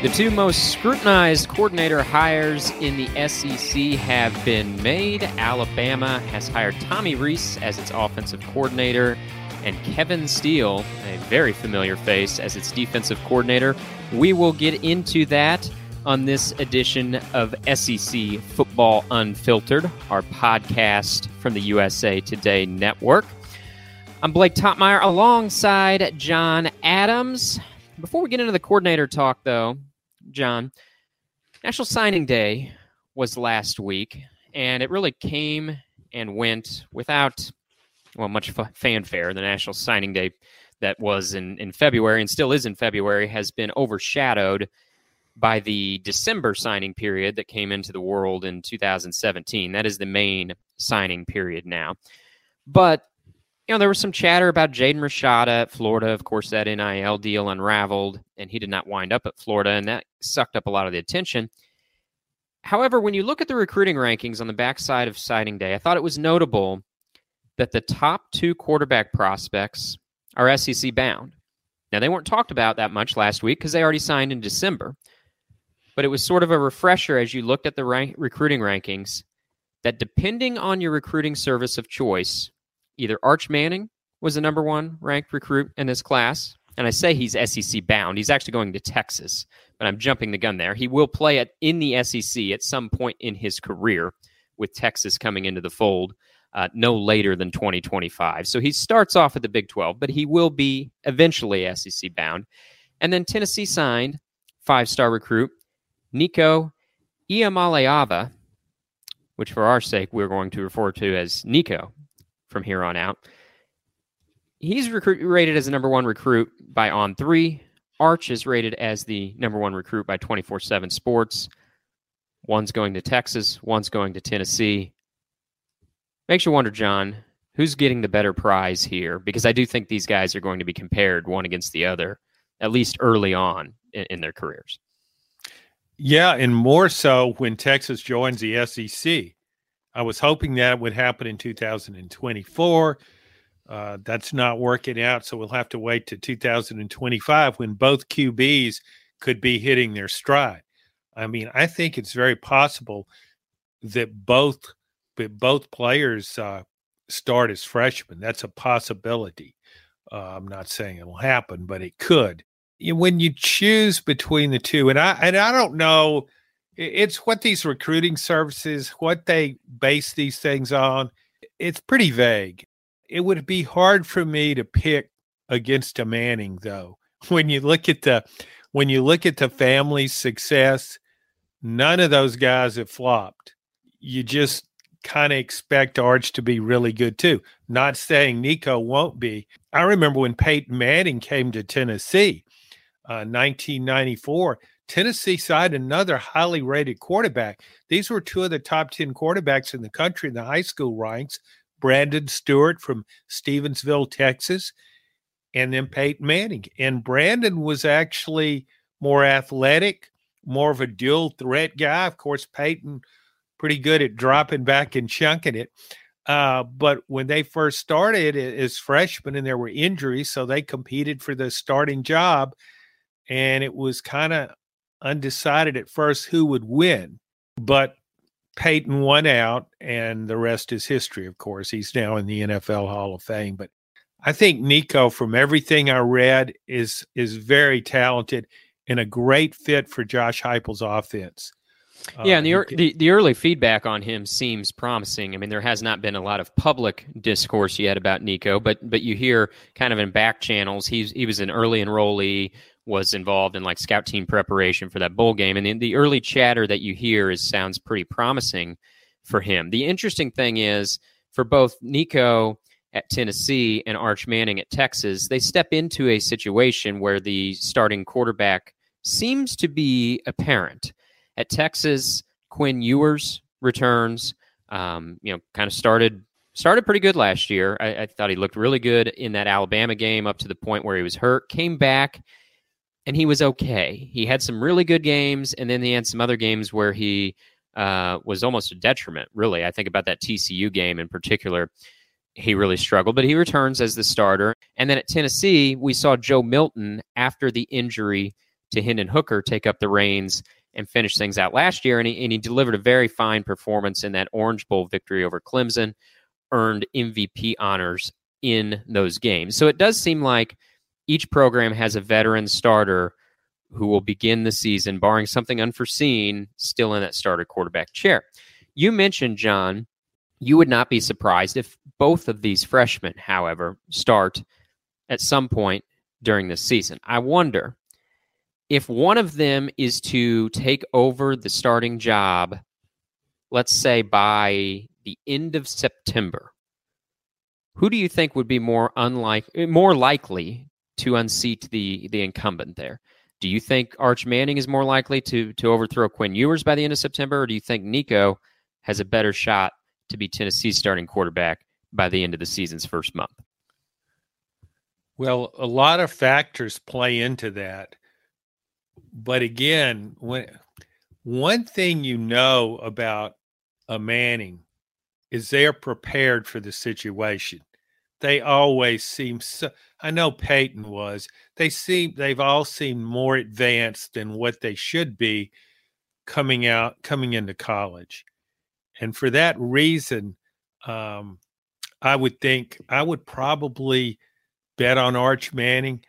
The two most scrutinized coordinator hires in the SEC have been made. Alabama has hired Tommy Rees as its offensive coordinator and Kevin Steele, a very familiar face, as its defensive coordinator. We will get into that on this edition of SEC Football Unfiltered, our podcast from the USA Today Network. I'm Blake Toppmeyer alongside John Adams. Before we get into the coordinator talk, though, John, National Signing Day was last week, and it really came and went without, well, much fanfare. The National Signing Day that was in, in February and still is in February has been overshadowed by the December signing period that came into the world in 2017. That is the main signing period now. But you know, there was some chatter about Jaden Rashada at Florida. Of course, that NIL deal unraveled, and he did not wind up at Florida, and that sucked up a lot of the attention. However, when you look at the recruiting rankings on the backside of signing day, I thought it was notable that the top two quarterback prospects are SEC bound. Now, they weren't talked about that much last week because they already signed in December, but it was sort of a refresher as you looked at the rank- recruiting rankings that depending on your recruiting service of choice, either Arch Manning was the number one ranked recruit in this class. And I say he's SEC bound. He's actually going to Texas, but I'm jumping the gun there. He will play it in the SEC at some point in his career with Texas coming into the fold uh, no later than 2025. So he starts off at the Big 12, but he will be eventually SEC bound. And then Tennessee signed five star recruit Nico Iamaleava, which for our sake we're going to refer to as Nico from here on out. He's recruit, rated as the number one recruit by On Three. Arch is rated as the number one recruit by 24 7 Sports. One's going to Texas, one's going to Tennessee. Makes you wonder, John, who's getting the better prize here? Because I do think these guys are going to be compared one against the other, at least early on in, in their careers. Yeah, and more so when Texas joins the SEC. I was hoping that would happen in 2024. Uh, that's not working out, so we'll have to wait to 2025 when both QBs could be hitting their stride. I mean, I think it's very possible that both that both players uh, start as freshmen. That's a possibility. Uh, I'm not saying it'll happen, but it could. When you choose between the two, and I and I don't know it's what these recruiting services what they base these things on it's pretty vague it would be hard for me to pick against a manning though. When you look at the when you look at the family's success none of those guys have flopped. You just kind of expect arch to be really good too. Not saying nico won't be. I remember when peyton manning came to tennessee uh, 1994 Tennessee signed another highly rated quarterback. These were two of the top 10 quarterbacks in the country in the high school ranks Brandon Stewart from Stephenville, Texas, and then Peyton Manning. And Brandon was actually more athletic, more of a dual threat guy. Of course, Peyton, pretty good at dropping back and chunking it. Uh, but when they first started as freshmen and there were injuries, so they competed for the starting job. And it was kind of undecided at first who would win, but Peyton won out, and the rest is history, of course. He's now in the NFL Hall of Fame. But I think Nico, from everything I read, is is very talented and a great fit for Josh Heupel's offense. Yeah, and the, uh, the the early feedback on him seems promising. I mean, there has not been a lot of public discourse yet about Nico, but but you hear kind of in back channels. He's he was an early enrollee was involved in like scout team preparation for that bowl game. And the, the early chatter that you hear is sounds pretty promising for him. The interesting thing is for both Nico at Tennessee and Arch Manning at Texas, they step into a situation where the starting quarterback seems to be apparent. At Texas, Quinn Ewers returns. Um, you know, kind of started started pretty good last year. I, I, thought he looked really good in that Alabama game up to the point where he was hurt. Came back and he was okay. He had some really good games, and then he had some other games where he uh, was almost a detriment. Really, I think about that TCU game in particular. He really struggled, but he returns as the starter. And then at Tennessee, we saw Joe Milton after the injury to Hendon Hooker take up the reins and finish things out last year. And he, and he delivered a very fine performance in that Orange Bowl victory over Clemson, earned MVP honors in those games. So it does seem like each program has a veteran starter who will begin the season, barring something unforeseen, still in that starter quarterback chair. You mentioned, John, you would not be surprised if both of these freshmen, however, start at some point during this season. I wonder if one of them is to take over the starting job, let's say by the end of September, who do you think would be more unlike eh, more likely to unseat the the incumbent there? Do you think Arch Manning is more likely to to overthrow Quinn Ewers by the end of September, or do you think Nico has a better shot to be Tennessee's starting quarterback by the end of the season's first month? Well, a lot of factors play into that. But again, when one thing you know about a Manning is they're prepared for the situation. They always seem so I know Peyton was. They seem they've all seemed more advanced than what they should be coming out coming into college. And for that reason, um, I would think I would probably bet on Arch Manning.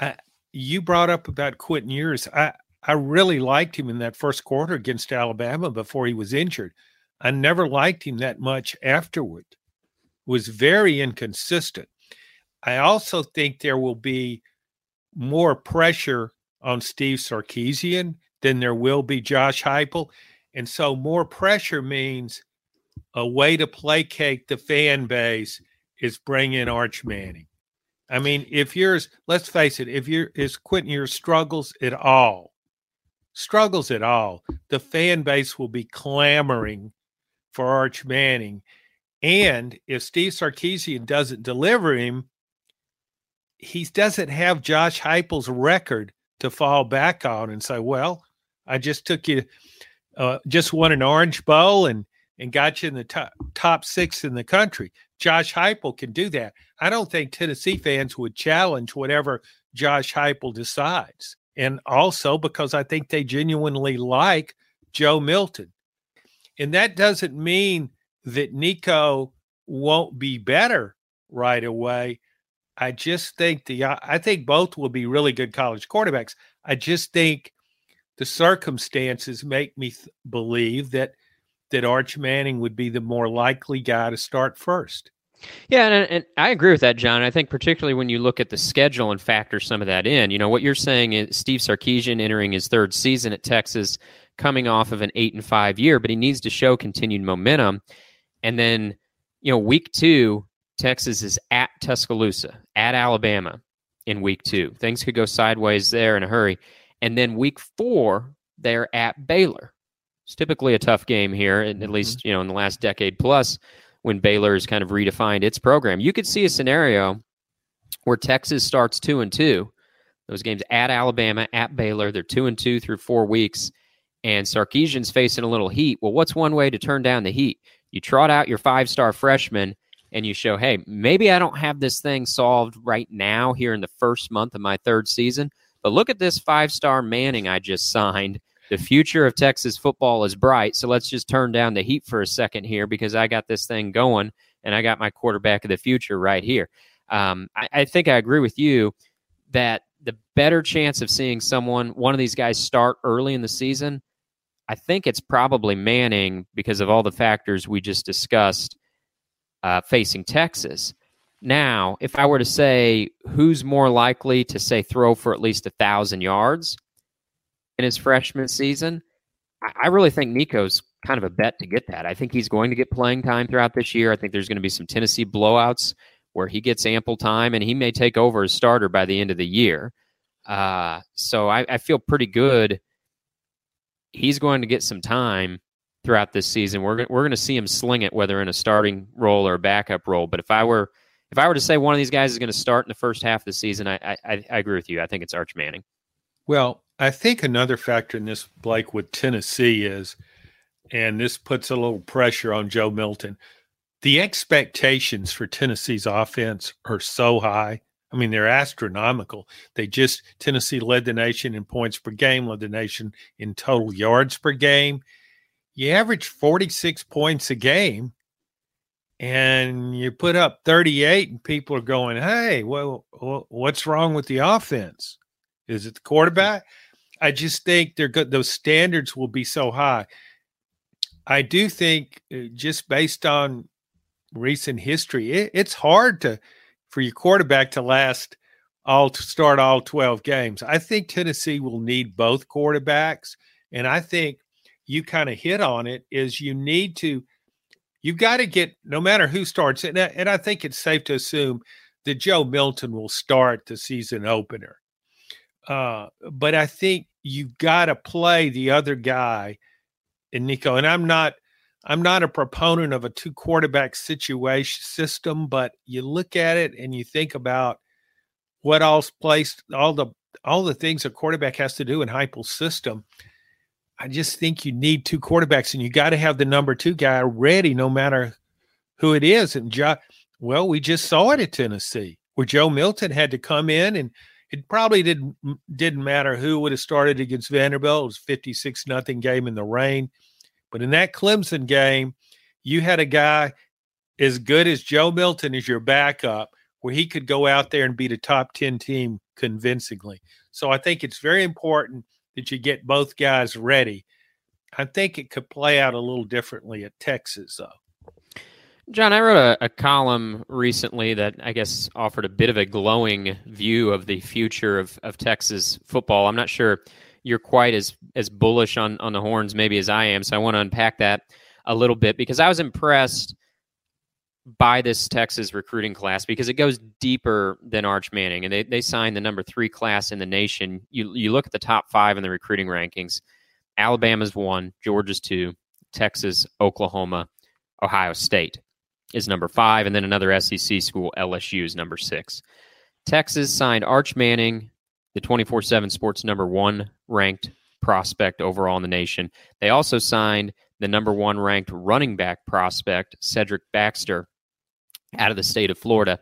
I, you brought up about Quentin Ewers. I, I really liked him in that first quarter against Alabama before he was injured. I never liked him that much afterward. Was very inconsistent. I also think there will be more pressure on Steve Sarkisian than there will be Josh Heupel, and so more pressure means a way to placate the fan base is bring in Arch Manning. I mean, if yours, let's face it, if you're is Quentin your struggles at all, struggles at all, the fan base will be clamoring for Arch Manning. And if Steve Sarkisian doesn't deliver him, he doesn't have Josh Heupel's record to fall back on and say, "Well, I just took you, uh, just won an Orange Bowl and and got you in the top top six in the country." Josh Heupel can do that. I don't think Tennessee fans would challenge whatever Josh Heupel decides. And also because I think they genuinely like Joe Milton. And that doesn't mean that Nico won't be better right away. I just think the uh, I think both will be really good college quarterbacks. I just think the circumstances make me th- believe that that Arch Manning would be the more likely guy to start first. Yeah, and, and, I agree with that, John. I think particularly when you look at the schedule and factor some of that in, you know, what you're saying is Steve Sarkisian entering his third season at Texas, coming off of an eight and five year, but he needs to show continued momentum. And then, you know, week two, Texas is at Tuscaloosa, at Alabama in week two. Things could go sideways there in a hurry. And then week four, they're at Baylor. It's typically a tough game here, at mm-hmm. least, you know, in the last decade plus when Baylor has kind of redefined its program. You could see a scenario where Texas starts two and two. Those games at Alabama, at Baylor, they're two and two through four weeks, and Sarkisian's facing a little heat. Well, what's one way to turn down the heat? You trot out your five star freshman and you show, hey, maybe I don't have this thing solved right now here in the first month of my third season, but look at this five star Manning I just signed the future of Texas football is bright. So let's just turn down the heat for a second here because I got this thing going and I got my quarterback of the future right here. Um, I, I think I agree with you that the better chance of seeing someone, one of these guys, start early in the season, I think it's probably Manning because of all the factors we just discussed uh, facing Texas. Now, if I were to say who's more likely to say throw for at least a thousand yards, in his freshman season. I really think Nico's kind of a bet to get that. I think he's going to get playing time throughout this year. I think there's going to be some Tennessee blowouts where he gets ample time and he may take over as starter by the end of the year. Uh, so I, I feel pretty good. He's going to get some time throughout this season. We're we're going to see him sling it, whether in a starting role or a backup role. But if I were if I were to say one of these guys is going to start in the first half of the season, I, I, I agree with you. I think it's Arch Manning. Well, I think another factor in this, Blake, with Tennessee is, and this puts a little pressure on Joe Milton. The expectations for Tennessee's offense are so high. I mean, they're astronomical. They just, Tennessee led the nation in points per game, led the nation in total yards per game. You average 46 points a game and you put up 38 and people are going, Hey, well, what's wrong with the offense? Is it the quarterback? I just think they're good. Those standards will be so high. I do think uh, just based on recent history, it, it's hard to, for your quarterback to last all to start all 12 games. I think Tennessee will need both quarterbacks. And I think you kind of hit on it is you need to you've got to get no matter who starts and, and I think it's safe to assume that Joe Milton will start the season opener. Uh, but I think you've got to play the other guy and Nico. And I'm not I'm not a proponent of a two quarterback situation system, but you look at it and you think about what all's placed, all the all the things a quarterback has to do in Heupel's system. I just think you need two quarterbacks, and you got to have the number two guy ready, no matter who it is. And jo- well, we just saw it at Tennessee, where Joe Milton had to come in, and it probably didn't didn't matter who would have started against Vanderbilt. It was fifty six nothing game in the rain, but in that Clemson game, you had a guy as good as Joe Milton as your backup, where he could go out there and beat a top ten team convincingly. So I think it's very important that you get both guys ready. I think it could play out a little differently at Texas, though. John, I wrote a, a, column recently that I guess offered a bit of a glowing view of the future of, of Texas football. I'm not sure you're quite as as bullish on on the horns maybe as I am, so I want to unpack that a little bit because I was impressed by this Texas recruiting class because it goes deeper than Arch Manning, and they they signed the number three class in the nation. You you look at the top five in the recruiting rankings. Alabama's one, Georgia's two, Texas, Oklahoma, Ohio State is number five, and then another SEC school, LSU, is number six. Texas signed Arch Manning, the 24 7 sports number one ranked prospect overall in the nation. They also signed the number one ranked running back prospect, Cedric Baxter, out of the state of Florida.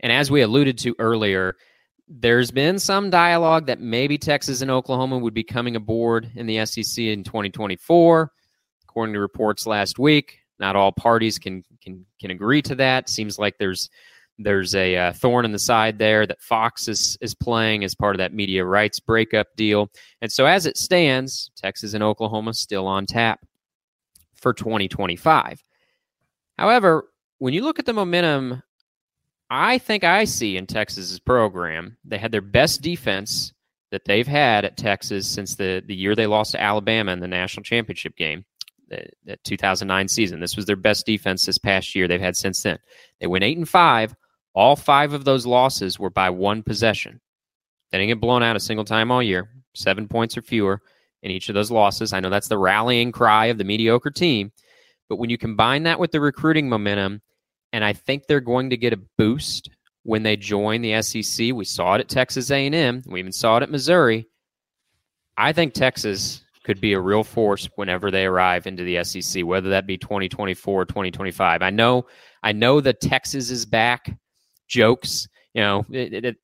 And as we alluded to earlier, there's been some dialogue that maybe Texas and Oklahoma would be coming aboard in the SEC in 2024. According to reports last week, not all parties can can can agree to that. Seems like there's there's a uh, thorn in the side there that Fox is is playing as part of that media rights breakup deal. And so as it stands, Texas and Oklahoma still on tap for 2025. However, when you look at the momentum, I think I see in Texas's program, they had their best defense that they've had at Texas since the, the year they lost to Alabama in the national championship game, the, the 2009 season. This was their best defense this past year they've had since then. They went eight and five. All five of those losses were by one possession. They didn't get blown out a single time all year, seven points or fewer in each of those losses. I know that's the rallying cry of the mediocre team, but when you combine that with the recruiting momentum and I think they're going to get a boost when they join the SEC. We saw it at Texas A&M. We even saw it at Missouri. I think Texas could be a real force whenever they arrive into the SEC, whether that be 2024 or 2025. I know, I know the Texas is back jokes. You know, it, it, it,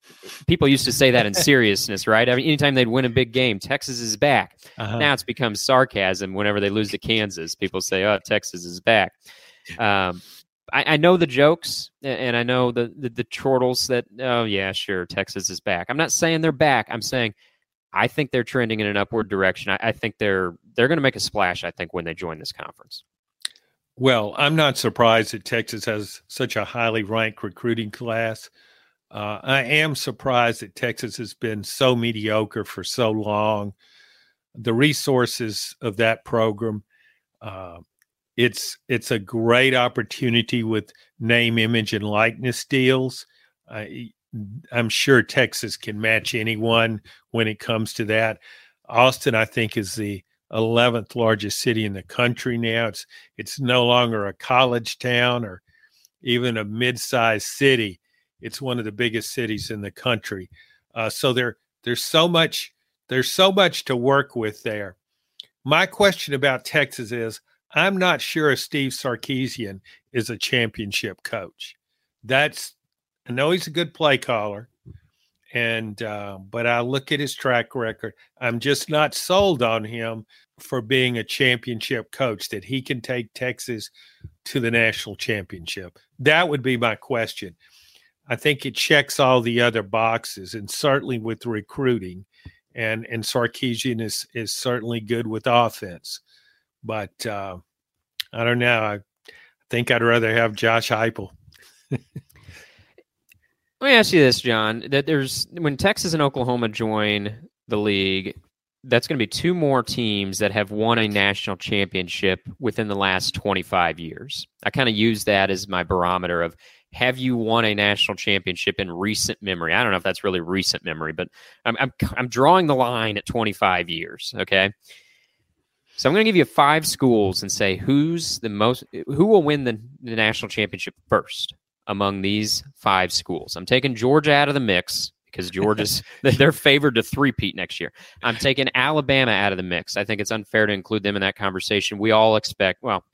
people used to say that in seriousness, right? I mean, anytime they'd win a big game, Texas is back. Uh-huh. Now it's become sarcasm whenever they lose to Kansas. People say, "Oh, Texas is back." Um, I, I, know the jokes and I know the, the, the chortles that oh yeah sure Texas is back. I'm not saying they're back. I'm saying I think they're trending in an upward direction. I, I think they're they're going to make a splash. I think when they join this conference. Well, I'm not surprised that Texas has such a highly ranked recruiting class. Uh, I am surprised that Texas has been so mediocre for so long. The resources of that program, uh, it's it's a great opportunity with name, image, and likeness deals. Uh, I'm sure Texas can match anyone when it comes to that. Austin, I think, is the 11th largest city in the country now. It's it's no longer a college town or even a mid-sized city. It's one of the biggest cities in the country. Uh, so there there's so much there's so much to work with there. My question about Texas is I'm not sure if Steve Sarkisian is a championship coach. That's I know he's a good play caller. And uh, but I look at his track record. I'm just not sold on him for being a championship coach that he can take Texas to the national championship. That would be my question. I think it checks all the other boxes, and certainly with recruiting, and and Sarkisian is is certainly good with offense, but uh, I don't know. I think I'd rather have Josh Heupel. Let me ask you this, John. That there's when Texas and Oklahoma join the league, that's going to be two more teams that have won a national championship within the last 25 years. I kind of use that as my barometer of have you won a national championship in recent memory? I don't know if that's really recent memory, but I'm I'm, I'm drawing the line at 25 years. Okay. So I'm going to give you five schools and say who's the most, who will win the, the national championship first among these five schools. I'm taking Georgia out of the mix because Georgia's they're favored to three-peat next year. I'm taking Alabama out of the mix. I think it's unfair to include them in that conversation. We all expect, well,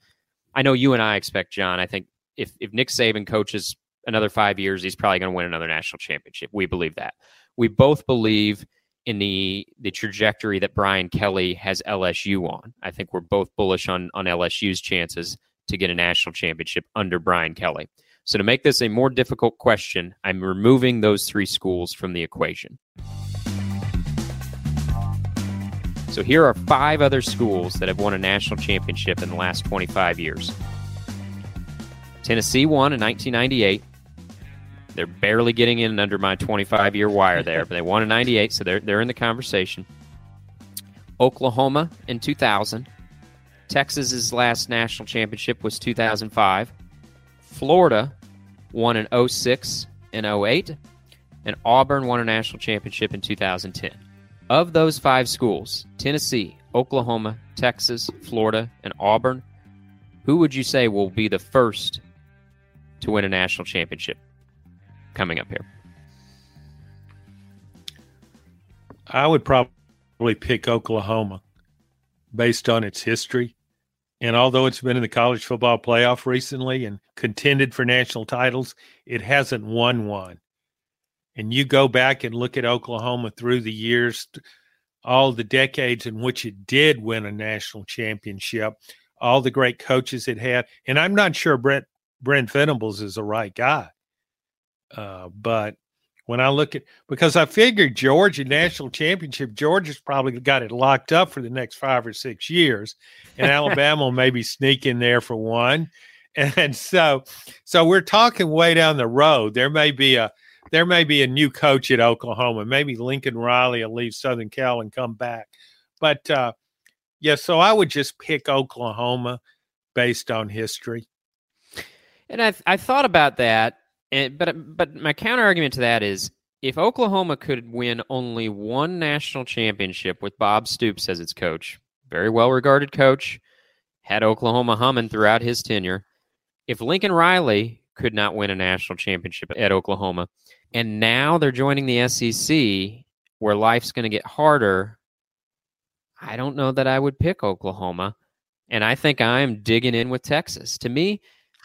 I know you and I expect, John. I think if if Nick Saban coaches another five years, he's probably going to win another national championship. We believe that. We both believe in the the trajectory that Brian Kelly has LSU on. I think we're both bullish on on LSU's chances to get a national championship under Brian Kelly. So, to make this a more difficult question, I'm removing those three schools from the equation. So, here are five other schools that have won a national championship in the last 25 years. Tennessee won in 1998. They're barely getting in under my 25 year wire there, but they won in 98, so they're, they're in the conversation. Oklahoma in 2000. Texas's last national championship was 2005. Florida won in 06 and 08, and Auburn won a national championship in 2010. Of those five schools, Tennessee, Oklahoma, Texas, Florida, and Auburn, who would you say will be the first to win a national championship coming up here? I would probably pick Oklahoma based on its history and although it's been in the college football playoff recently and contended for national titles, it hasn't won one. And you go back and look at Oklahoma through the years, all the decades in which it did win a national championship, all the great coaches it had. And I'm not sure Brett Brent Venables is the right guy. Uh, but when I look at because I figured Georgia national championship, Georgia's probably got it locked up for the next five or six years, and Alabama will maybe sneak in there for one. And so, so we're talking way down the road. There may be a there may be a new coach at Oklahoma. Maybe Lincoln Riley will leave Southern Cal and come back. But uh, yeah, so I would just pick Oklahoma based on history. And I I thought about that and, but but my counter argument to that is if Oklahoma could win only one national championship with Bob Stoops as its coach, very well regarded coach, had Oklahoma humming throughout his tenure. If Lincoln Riley could not win a national championship at Oklahoma, and now they're joining the SEC where life's going to get harder, I don't know that I would pick Oklahoma. And I think I'm digging in with Texas. To me,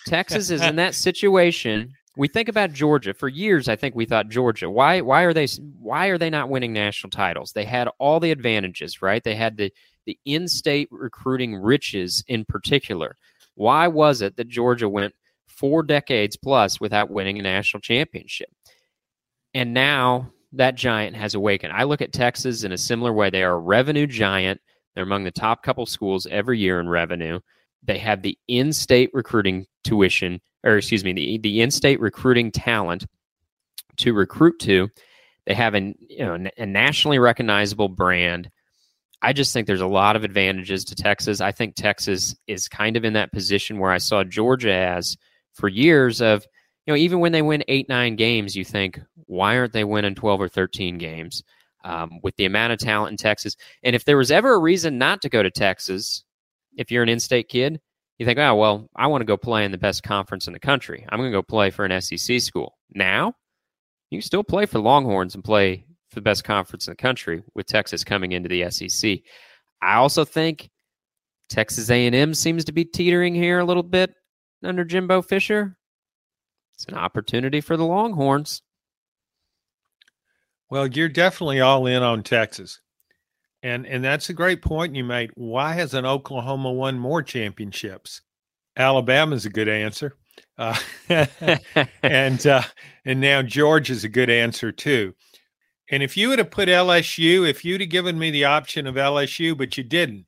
Texas is in that situation we think about Georgia for years. I think we thought Georgia. Why? Why are they? Why are they not winning national titles? They had all the advantages, right? They had the the in-state recruiting riches in particular. Why was it that Georgia went four decades plus without winning a national championship? And now that giant has awakened. I look at Texas in a similar way. They are a revenue giant. They're among the top couple schools every year in revenue. They have the in-state recruiting tuition or excuse me, the, the in-state recruiting talent to recruit to. They have an, you know, a nationally recognizable brand. I just think there's a lot of advantages to Texas. I think Texas is kind of in that position where I saw Georgia as for years of, you know, even when they win eight, nine games, you think, why aren't they winning 12 or 13 games? Um, with the amount of talent in Texas. And if there was ever a reason not to go to Texas, if you're an in state kid, you think, oh, well, I want to go play in the best conference in the country. I'm going to go play for an SEC school. Now, you can still play for Longhorns and play for the best conference in the country with Texas coming into the SEC. I also think Texas A&M seems to be teetering here a little bit under Jimbo Fisher. It's an opportunity for the Longhorns. Well, you're definitely all in on Texas. And and that's a great point you made. Why hasn't Oklahoma won more championships? Alabama's a good answer. Uh, and uh, and now Georgia's a good answer too. And if you would have put LSU, if you'd have given me the option of LSU, but you didn't.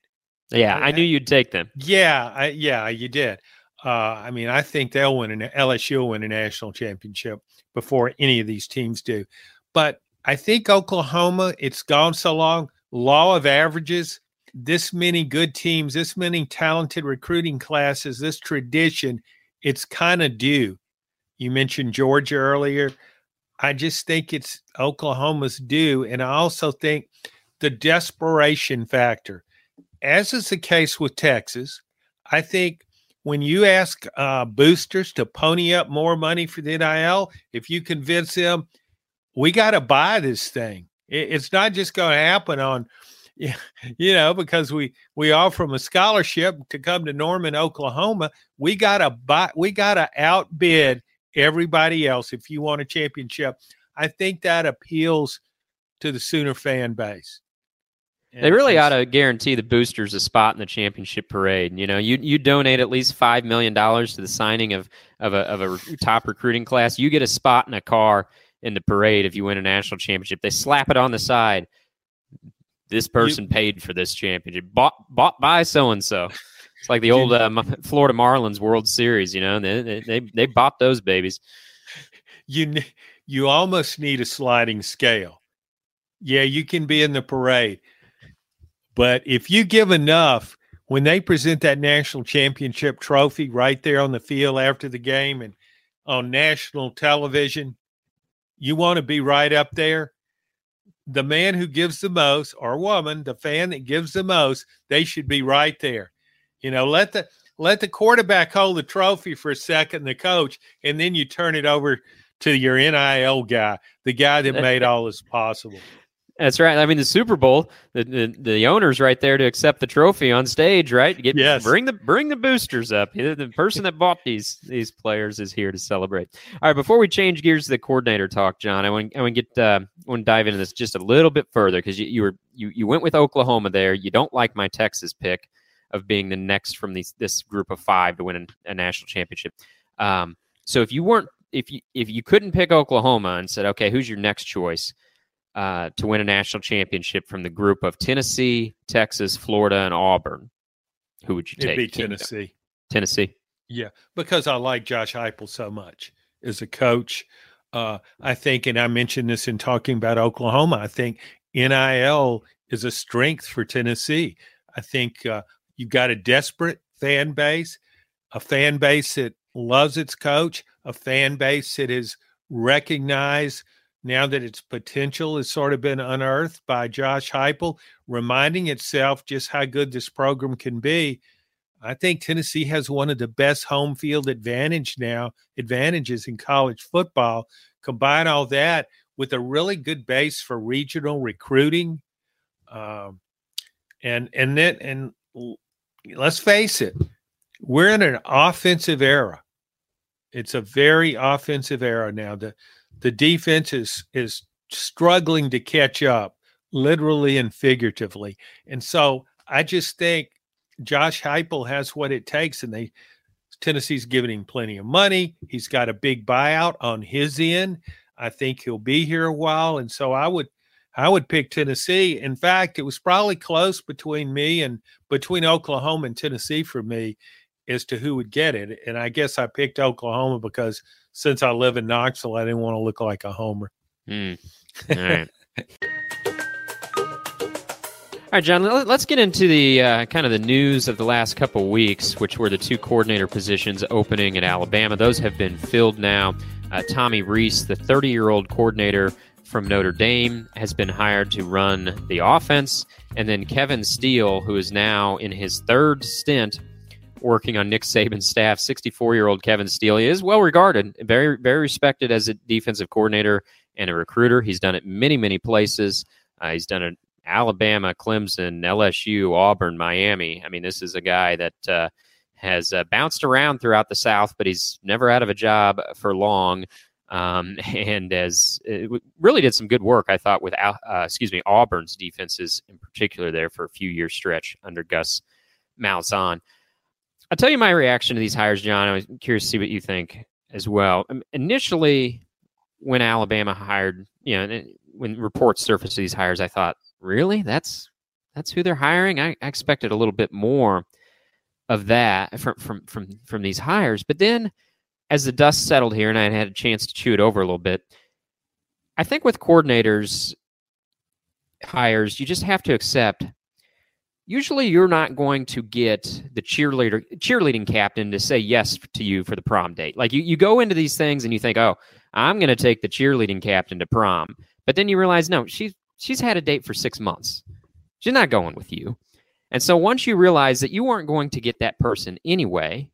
Yeah, I knew you'd take them. Yeah, I, yeah, you did. Uh, I mean, I think they'll win an LSU will win a national championship before any of these teams do. But I think Oklahoma, it's gone so long. Law of averages, this many good teams, this many talented recruiting classes, this tradition, it's kind of due. You mentioned Georgia earlier. I just think it's Oklahoma's due. And I also think the desperation factor, as is the case with Texas, I think when you ask uh, boosters to pony up more money for the NIL, if you convince them, we got to buy this thing. It, it's not just going to happen on, you know, because we we offer them a scholarship to come to Norman, Oklahoma. We got to buy. We got to outbid everybody else if you want a championship. I think that appeals to the Sooner fan base. And they really ought to guarantee the boosters a spot in the championship parade. You know, you you donate at least five million dollars to the signing of of a of a top recruiting class. You get a spot in a car in the parade if you win a national championship. They slap it on the side. This person you, paid for this championship, bought bought by so and so. It's like the old uh, Florida Marlins World Series. You know, they they they bought those babies. You you almost need a sliding scale. Yeah, you can be in the parade but if you give enough, when they present that national championship trophy right there on the field after the game and on national television, you want to be right up there. The man who gives the most, or woman, the fan that gives the most, they should be right there. You know, let the let the quarterback hold the trophy for a second, the coach, and then you turn it over to your NIL guy, the guy that made all this possible. That's right. I mean, the Super Bowl, the, the, the owner's right there to accept the trophy on stage, right? Get, yes. Bring the bring the boosters up. The, person that bought these these players is here to celebrate. All right. Before we change gears to the coordinator talk, John, I want I want to get uh, I want to dive into this just a little bit further because you, you were you you went with Oklahoma there. You don't like my Texas pick of being the next from these this group of five to win a, a national championship. Um, so if you weren't if you if you couldn't pick Oklahoma and said, okay, who's your next choice? Uh, to win a national championship from the group of Tennessee, Texas, Florida, and Auburn, who would you take? It'd be Tennessee. Tennessee. Yeah, because I like Josh Heupel so much as a coach. Uh, I think, and I mentioned this in talking about Oklahoma. I think NIL is a strength for Tennessee. I think uh, you've got a desperate fan base, a fan base that loves its coach, a fan base that is recognized now that its potential has sort of been unearthed by Josh Heupel, reminding itself just how good this program can be. I think Tennessee has one of the best home field advantage now advantages in college football. Combine all that with a really good base for regional recruiting, um, and and then and let's face it, we're in an offensive era. It's a very offensive era now. The the defense is is struggling to catch up, literally and figuratively. And so I just think Josh Heupel has what it takes, and they Tennessee's giving him plenty of money. He's got a big buyout on his end. I think he'll be here a while, and so I would I would pick Tennessee. In fact, it was probably close between me and between Oklahoma and Tennessee for me as to who would get it. And I guess I picked Oklahoma because since I live in Knoxville, I didn't want to look like a homer. Mm. All right. All right, John. Let's get into the uh, kind of the news of the last couple weeks, which were the two coordinator positions opening in Alabama. Those have been filled now. Uh, Tommy Rees, the 30-year-old coordinator from Notre Dame, has been hired to run the offense, and then Kevin Steele, who is now in his third stint working on Nick Saban's staff. 64 year old Kevin Steele is well regarded, very, very respected as a defensive coordinator and a recruiter. He's done it many, many places. Uh, he's done it Alabama, Clemson, LSU, Auburn, Miami. I mean, this is a guy that uh, has uh, bounced around throughout the South, but he's never out of a job for long. um, and as it really did some good work, I thought, with uh, excuse me Auburn's defenses in particular there for a few years stretch under Gus Malzahn. I'll tell you my reaction to these hires, John. I was curious to see what you think as well. Um, initially, when Alabama hired, you know, when reports surfaced these hires, I thought, really, that's that's who they're hiring. I, I expected a little bit more of that from from from from these hires, but then as the dust settled here and I had a chance to chew it over a little bit, I think with coordinators hires, you just have to accept usually you're not going to get the cheerleader cheerleading captain to say yes to you for the prom date. Like you, you go into these things and you think, oh, I'm going to take the cheerleading captain to prom, but then you realize, no, she's she's had a date for six months. She's not going with you. And so once you realize that you weren't going to get that person anyway,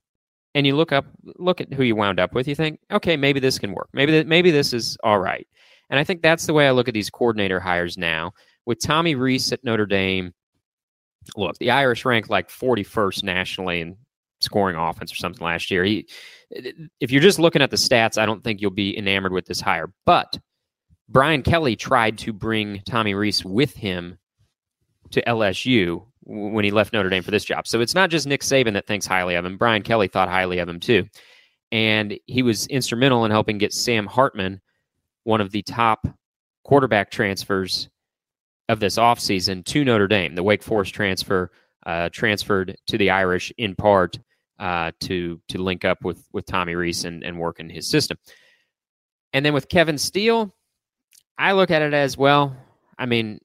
and you look up look at who you wound up with, you think, okay, maybe this can work. Maybe th- maybe this is all right. And I think that's the way I look at these coordinator hires now. With Tommy Rees at Notre Dame, look, the Irish ranked like 41st nationally in scoring offense or something last year. He, if you're just looking at the stats, I don't think you'll be enamored with this hire. But Brian Kelly tried to bring Tommy Rees with him to LSU when he left Notre Dame for this job. So it's not just Nick Saban that thinks highly of him. Brian Kelly thought highly of him too. And he was instrumental in helping get Sam Hartman, one of the top quarterback transfers of this offseason to Notre Dame. The Wake Forest transfer uh, transferred to the Irish in part uh, to to link up with with Tommy Rees and, and work in his system. And then with Kevin Steele, I look at it as well. I mean,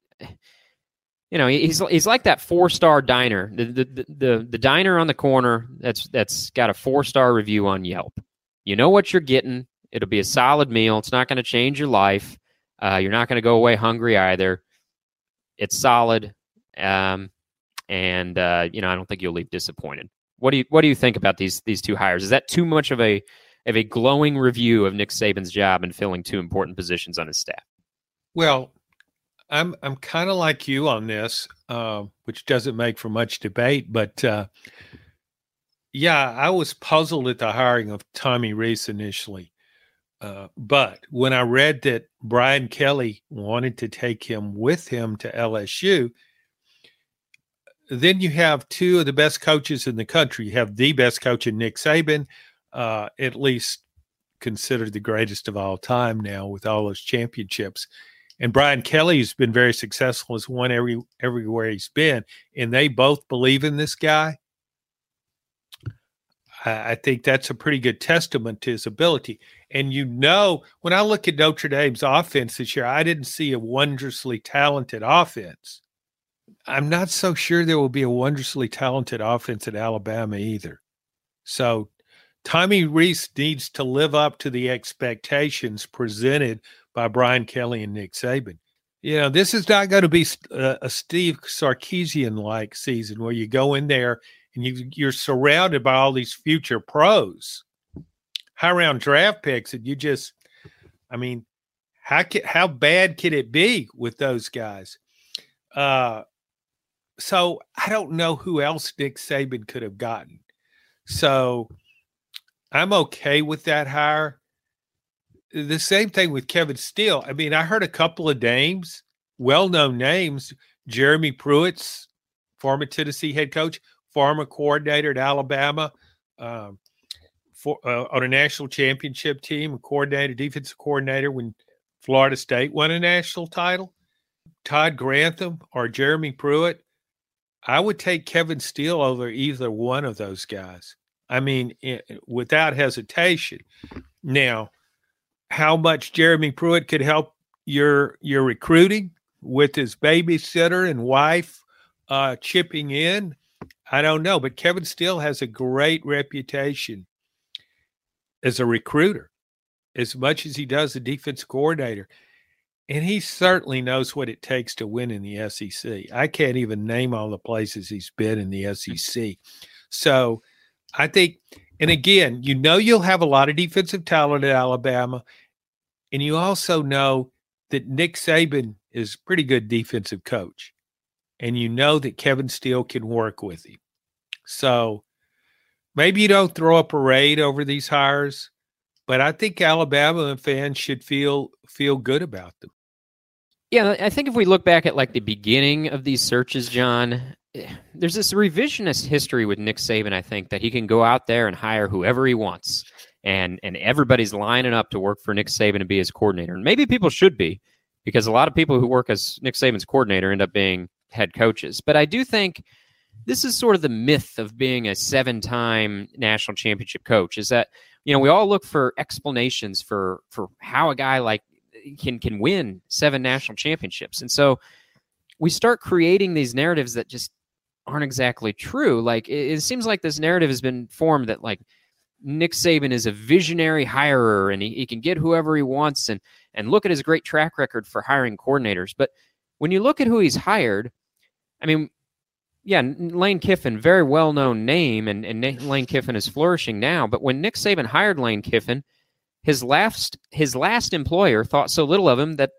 you know, he's he's like that four star diner, the, the the the diner on the corner that's that's got a four star review on Yelp. You know what you're getting. It'll be a solid meal. It's not going to change your life. Uh, you're not going to go away hungry either. It's solid, um, and uh, you know I don't think you'll leave disappointed. What do you What do you think about these these two hires? Is that too much of a of a glowing review of Nick Saban's job and filling two important positions on his staff? Well, I'm I'm kind of like you on this, uh, which doesn't make for much debate. But uh, yeah, I was puzzled at the hiring of Tommy Rees initially. Uh, but when I read that Brian Kelly wanted to take him with him to LSU, then you have two of the best coaches in the country. You have the best coach in Nick Saban, uh, at least considered the greatest of all time now with all those championships. And Brian Kelly's been very successful, has won every everywhere he's been, and they both believe in this guy. I think that's a pretty good testament to his ability. And you know, when I look at Notre Dame's offense this year, I didn't see a wondrously talented offense. I'm not so sure there will be a wondrously talented offense at Alabama either. So Tommy Rees needs to live up to the expectations presented by Brian Kelly and Nick Saban. You know, this is not going to be uh, a Steve Sarkisian like season where you go in there and you, you're surrounded by all these future pros, high round draft picks, and you just, I mean, how can, how bad can it be with those guys? Uh, so I don't know who else Nick Saban could have gotten. So I'm okay with that hire. The same thing with Kevin Steele. I mean, I heard a couple of names, well known names. Jeremy Pruitt's former Tennessee head coach, former coordinator at Alabama, um, for, uh, on a national championship team, a coordinator, defensive coordinator when Florida State won a national title. Todd Grantham or Jeremy Pruitt. I would take Kevin Steele over either one of those guys. I mean, it, without hesitation. Now, how much Jeremy Pruitt could help your your recruiting with his babysitter and wife uh, chipping in, I don't know. But Kevin Steele has a great reputation as a recruiter, as much as he does a defense coordinator. And he certainly knows what it takes to win in the SEC. I can't even name all the places he's been in the mm. SEC. So I think, and again, you know, you'll have a lot of defensive talent at Alabama. And you also know that Nick Saban is a pretty good defensive coach. And you know that Kevin Steele can work with him. So maybe you don't throw a parade over these hires, but I think Alabama fans should feel feel good about them. Yeah, I think if we look back at like the beginning of these searches, John, eh, there's this revisionist history with Nick Saban. I think that he can go out there and hire whoever he wants, and and everybody's lining up to work for Nick Saban to be his coordinator. And maybe people should be, because a lot of people who work as Nick Saban's coordinator end up being head coaches. But I do think this is sort of the myth of being a seven-time national championship coach. Is that you know we all look for explanations for for how a guy like can can win seven national championships. And so we start creating these narratives that just aren't exactly true. Like it, it seems like this narrative has been formed that like Nick Saban is a visionary hirer and he, he can get whoever he wants and and look at his great track record for hiring coordinators. But when you look at who he's hired, I mean, yeah, Lane Kiffin, very well known name, and, and Lane Kiffin is flourishing now. But when Nick Saban hired Lane Kiffin, his last his last employer thought so little of him that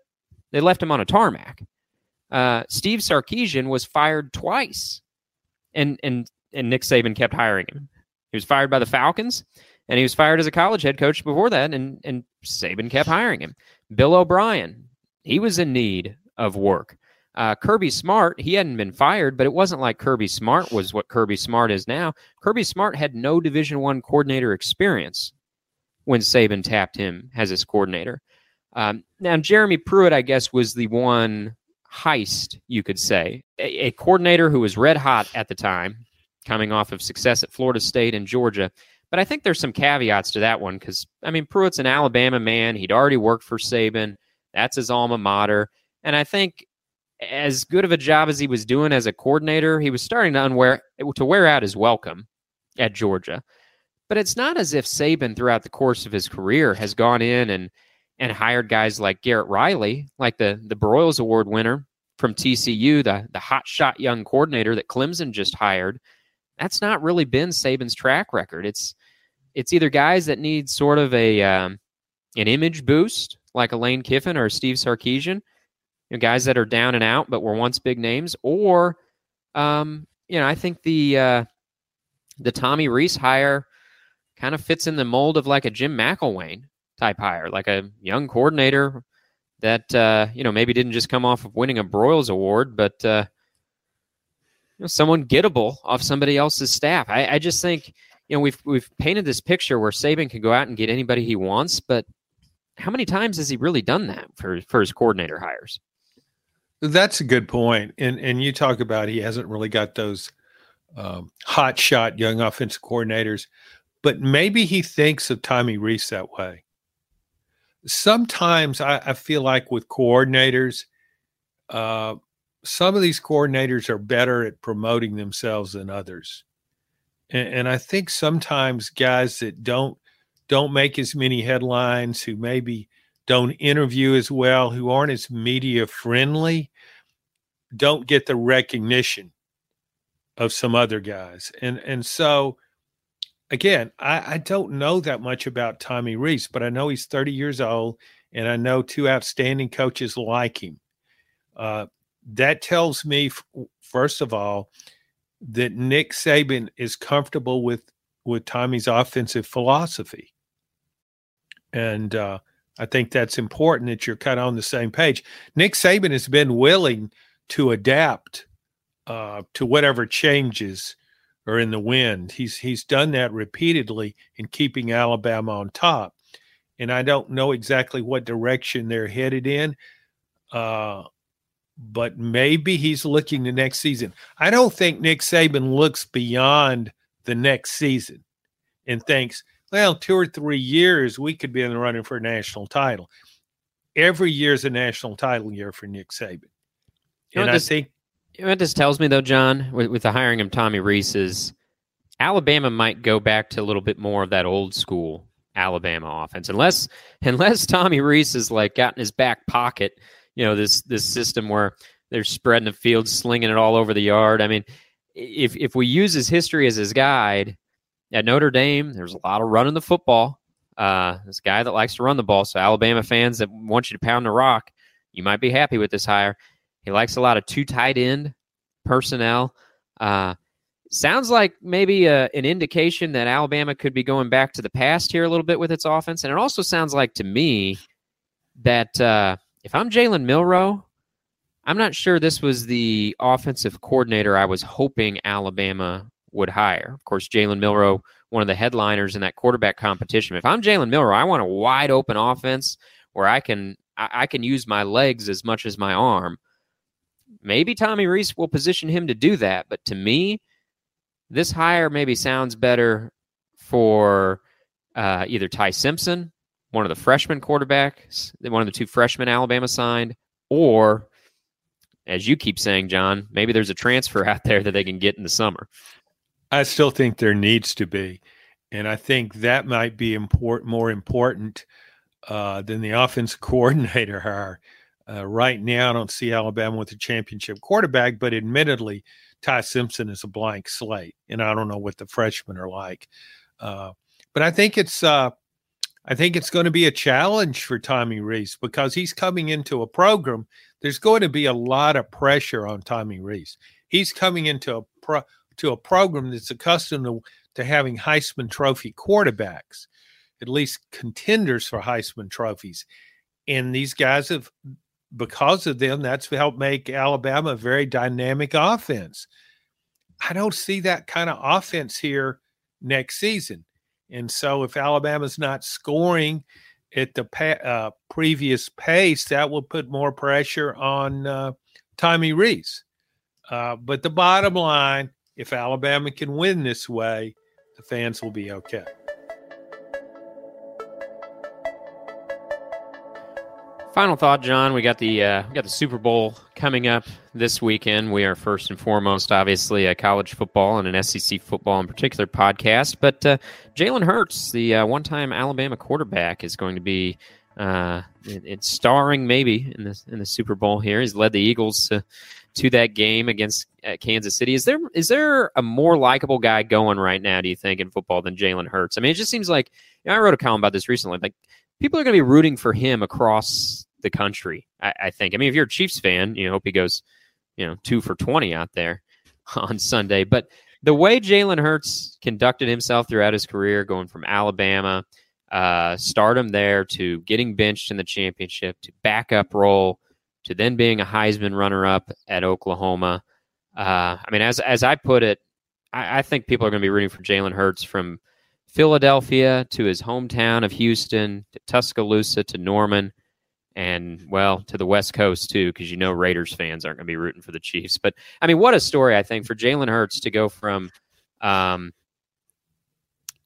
they left him on a tarmac. Uh, Steve Sarkisian was fired twice, and and and Nick Saban kept hiring him. He was fired by the Falcons, and he was fired as a college head coach before that, and and Saban kept hiring him. Bill O'Brien, he was in need of work. Uh, Kirby Smart, he hadn't been fired, but it wasn't like Kirby Smart was what Kirby Smart is now. Kirby Smart had no Division One coordinator experience when Saban tapped him as his coordinator. Um, now, Jeremy Pruitt, I guess, was the one heist, you could say, a, a, coordinator who was red hot at the time, coming off of success at Florida State and Georgia. But I think there's some caveats to that one because, I mean, Pruitt's an Alabama man. He'd already worked for Saban, that's his alma mater. And I think as good of a job as he was doing as a coordinator, he was starting to unwear to wear out his welcome at Georgia. But it's not as if Saban, throughout the course of his career, has gone in and and hired guys like Garrett Riley, like the the Broyles Award winner from TCU, the the hot shot young coordinator that Clemson just hired. That's not really been Saban's track record. It's it's either guys that need sort of a um, an image boost, like Lane Kiffin or Steve Sarkisian, you know, guys that are down and out but were once big names, or um, you know, I think the uh, the Tommy Rees hire kind of fits in the mold of like a Jim McElwain type hire, like a young coordinator that uh, you know maybe didn't just come off of winning a Broyles Award, but uh, you know, someone gettable off somebody else's staff. I, I just think you know we've we've painted this picture where Saban can go out and get anybody he wants, but how many times has he really done that for for his coordinator hires? That's a good point, and and you talk about he hasn't really got those um, hot shot young offensive coordinators but maybe he thinks of Tommy Rees that way. Sometimes I, I feel like with coordinators, uh, some of these coordinators are better at promoting themselves than others. And, and I think sometimes guys that don't don't make as many headlines, who maybe don't interview as well, who aren't as media friendly, don't get the recognition of some other guys. And and so again, I, I, don't know that much about Tommy Rees, but I know he's 30 years old, and I know two outstanding coaches like him. Uh, that tells me, first of all, that Nick Saban is comfortable with with Tommy's offensive philosophy, and uh, I think that's important that you're kind of on the same page. Nick Saban has been willing to adapt uh, to whatever changes are in the wind. He's he's done that repeatedly in keeping Alabama on top. And I don't know exactly what direction they're headed in. Uh, but maybe he's looking the next season. I don't think Nick Saban looks beyond the next season and thinks, well, two or three years we could be in the running for a national title. Every year is a national title year for Nick Saban. You know, and I think you know what this tells me, though, John, with, with the hiring of Tommy Rees is Alabama might go back to a little bit more of that old school Alabama offense, unless unless Tommy Rees has like got in his back pocket, you know, this this system where they're spreading the field, slinging it all over the yard. I mean, if if we use his history as his guide at Notre Dame, there's a lot of running the football. Uh, this guy that likes to run the ball. So Alabama fans that want you to pound the rock, you might be happy with this hire. He likes a lot of two tight end personnel. Uh, sounds like maybe a, an indication that Alabama could be going back to the past here a little bit with its offense. And it also sounds like to me that uh, if I'm Jalen Milrow, I'm not sure this was the offensive coordinator I was hoping Alabama would hire. Of course, Jalen Milrow, one of the headliners in that quarterback competition. If I'm Jalen Milrow, I want a wide open offense where I can I, I can use my legs as much as my arm. Maybe Tommy Rees will position him to do that, but to me, this hire maybe sounds better for uh, either Ty Simpson, one of the freshman quarterbacks, one of the two freshmen Alabama signed, or as you keep saying, John, maybe there's a transfer out there that they can get in the summer. I still think there needs to be, and I think that might be important, more important uh, than the offense coordinator hire. Uh, right now, I don't see Alabama with a championship quarterback, but admittedly, Ty Simpson is a blank slate, and I don't know what the freshmen are like. Uh, but I think it's uh, I think it's going to be a challenge for Tommy Rees because he's coming into a program. There's going to be a lot of pressure on Tommy Rees. He's coming into a pro, to a program that's accustomed to, to having Heisman Trophy quarterbacks, at least contenders for Heisman trophies. And these guys have because of them, that's helped make Alabama a very dynamic offense. I don't see that kind of offense here next season. And so if Alabama's not scoring at the pa- uh, previous pace, that will put more pressure on uh, Tommy Rees. Uh, but the bottom line, if Alabama can win this way, the fans will be okay. Final thought, John. We got the uh, we got the Super Bowl coming up this weekend. We are first and foremost, obviously, a college football and an SEC football in particular podcast. But uh, Jalen Hurts, the uh, one-time Alabama quarterback, is going to be uh, it, it's starring maybe in the in the Super Bowl here. He's led the Eagles to, to that game against uh, Kansas City. Is there is there a more likable guy going right now? Do you think in football than Jalen Hurts? I mean, it just seems like you know, I wrote a column about this recently. Like people are going to be rooting for him across the country. I, I, think. I mean, if you're a Chiefs fan, you know, hope he goes, you know, two for twenty out there on Sunday. But the way Jalen Hurts conducted himself throughout his career, going from Alabama, uh, stardom there to getting benched in the championship to backup role to then being a Heisman runner-up at Oklahoma. Uh, I mean, as as I put it, I, I think people are going to be rooting for Jalen Hurts from Philadelphia to his hometown of Houston to Tuscaloosa to Norman and well to the West Coast too, because you know Raiders fans aren't going to be rooting for the Chiefs. But I mean, what a story I think for Jalen Hurts to go from um,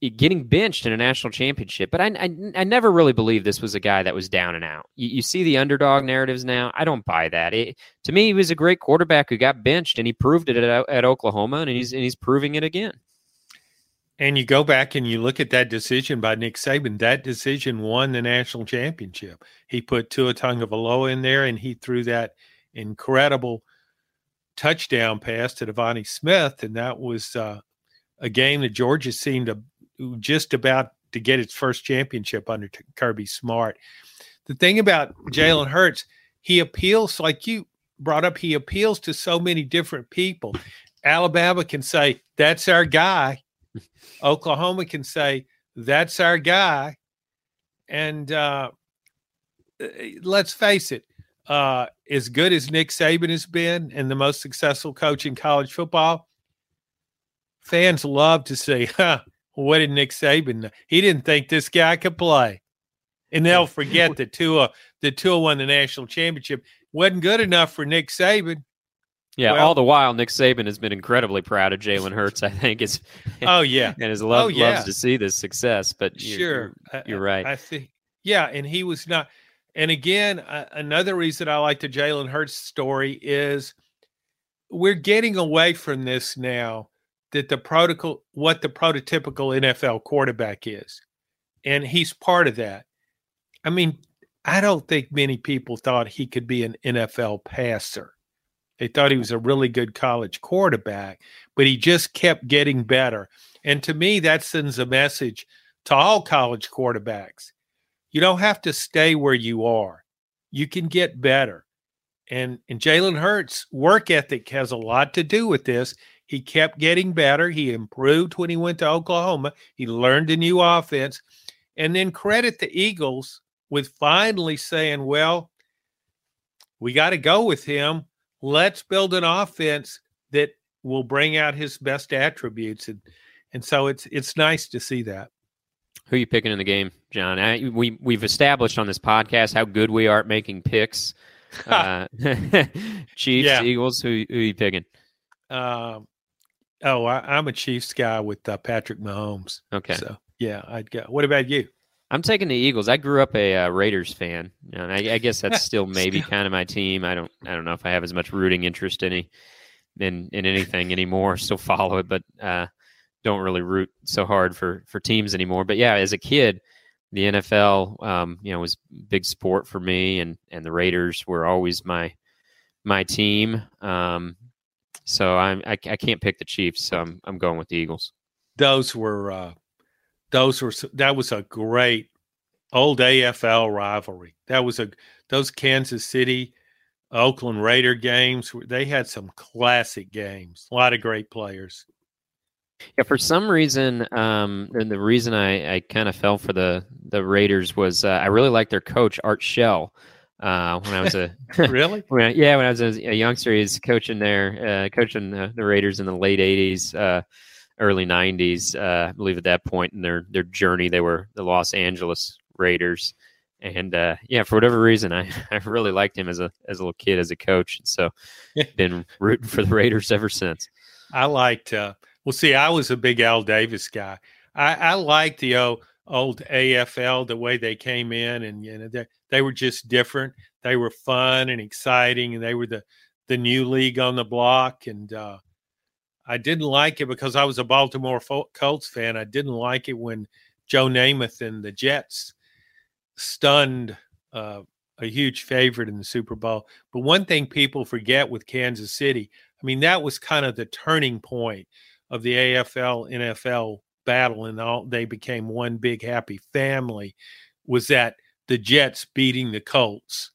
getting benched in a national championship. But I, I, I, never really believed this was a guy that was down and out. You, you see the underdog narratives now. I don't buy that. It, to me, he was a great quarterback who got benched, and he proved it at, at Oklahoma, and he's and he's proving it again. And you go back and you look at that decision by Nick Saban. That decision won the national championship. He put Tua Tagovailoa in there, and he threw that incredible touchdown pass to DeVonta Smith, and that was uh, a game that Georgia seemed to just about to get its first championship under Kirby Smart. The thing about Jalen Hurts, he appeals like you brought up. He appeals to so many different people. Alabama can say that's our guy Oklahoma can say, that's our guy. And uh, eh, let's face it, uh, as good as Nick Saban has been and the most successful coach in college football, fans love to say, huh, what did Nick Saban know? He didn't think this guy could play. And they'll forget that Tua, the Tua won the national championship. Wasn't good enough for Nick Saban. Yeah, well, all the while Nick Saban has been incredibly proud of Jalen Hurts. I think is. Oh yeah, and his love oh, yeah. loves to see this success. But you're, sure, you're, you're right. I, I think yeah, and he was not. And again, uh, another reason I like the Jalen Hurts story is we're getting away from this now that the protocol, what the prototypical NFL quarterback is, and he's part of that. I mean, I don't think many people thought he could be an NFL passer they thought he was a really good college quarterback, but he just kept getting better. And to me, that sends a message to all college quarterbacks. You don't have to stay where you are. You can get better. And and Jalen Hurts' work ethic has a lot to do with this. He kept getting better. He improved when he went to Oklahoma. He learned a new offense. And then credit the Eagles with finally saying, well, we got to go with him. Let's build an offense that will bring out his best attributes. And, and so it's it's nice to see that. Who are you picking in the game, John? I, we we've established on this podcast how good we are at making picks. Uh, Chiefs, yeah. Eagles. Who, who are you picking? Um, oh, I, am a Chiefs guy with uh, Patrick Mahomes. Okay. So yeah, I'd go. What about you? I'm taking the Eagles. I grew up a uh, Raiders fan, and I, I guess that's still maybe kind of my team. I don't, I don't know if I have as much rooting interest in any, in in anything anymore. Still follow it, but uh, don't really root so hard for for teams anymore. But yeah, as a kid, the NFL, um, you know, was big sport for me, and and the Raiders were always my my team. Um, so I'm I, I can't pick the Chiefs, so I'm I'm going with the Eagles. Those were uh, those were that was a great old AFL rivalry. That was a those Kansas City Oakland Raider games. They had some classic games. A lot of great players. Yeah, for some reason, um, and the reason I, I kind of fell for the the Raiders was uh, I really liked their coach Art Shell. Uh, when I was a really, when I, yeah, when I was a, youngster, he's coaching there, uh, coaching the, the, Raiders in the late '80s, uh, early '90s, uh, I believe. At that point in their their journey, they were the Los Angeles Raiders, and uh, yeah, for whatever reason, I, I really liked him as a as a little kid as a coach, and so been rooting for the Raiders ever since. I liked. Uh, well, see, I was a big Al Davis guy. I, I liked the old, old AFL, the way they came in, and you know they they were just different. They were fun and exciting, and they were the the new league on the block. And uh, I didn't like it because I was a Baltimore Colts fan. I didn't like it when Joe Namath and the Jets stunned uh, a huge favorite in the Super Bowl. But one thing people forget with Kansas City, I mean, that was kind of the turning point of the AFL NFL battle and all they became one big happy family was that the Jets beating the Colts.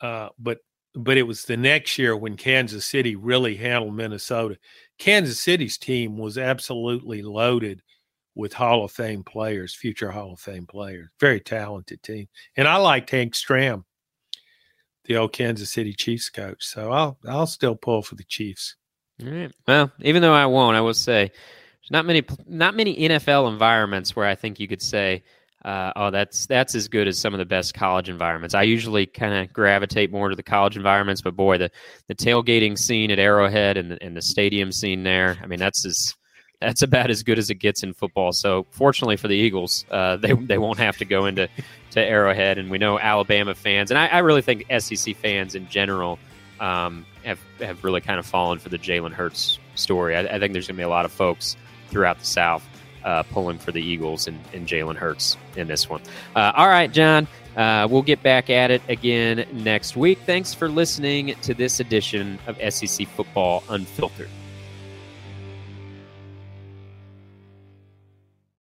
Uh, but but it was the next year when Kansas City really handled Minnesota. Kansas City's team was absolutely loaded with Hall of Fame players, future Hall of Fame players. Very talented team. And I liked Hank Stram, the old Kansas City Chiefs coach. So I'll I'll still pull for the Chiefs. All right. Well, even though I won't, I will say there's not many not many NFL environments where I think you could say, uh, "Oh, that's that's as good as some of the best college environments." I usually kind of gravitate more to the college environments, but boy, the the tailgating scene at Arrowhead and the, and the stadium scene there, I mean, that's as that's about as good as it gets in football. So, fortunately for the Eagles, uh, they they won't have to go into to Arrowhead, and we know Alabama fans, and I, I really think SEC fans in general um, have have really kind of fallen for the Jalen Hurts story. I, I think there's going to be a lot of folks throughout the South uh, pulling for the Eagles and, and Jalen Hurts in this one. Uh, all right, John. Uh, we'll get back at it again next week. Thanks for listening to this edition of SEC Football Unfiltered.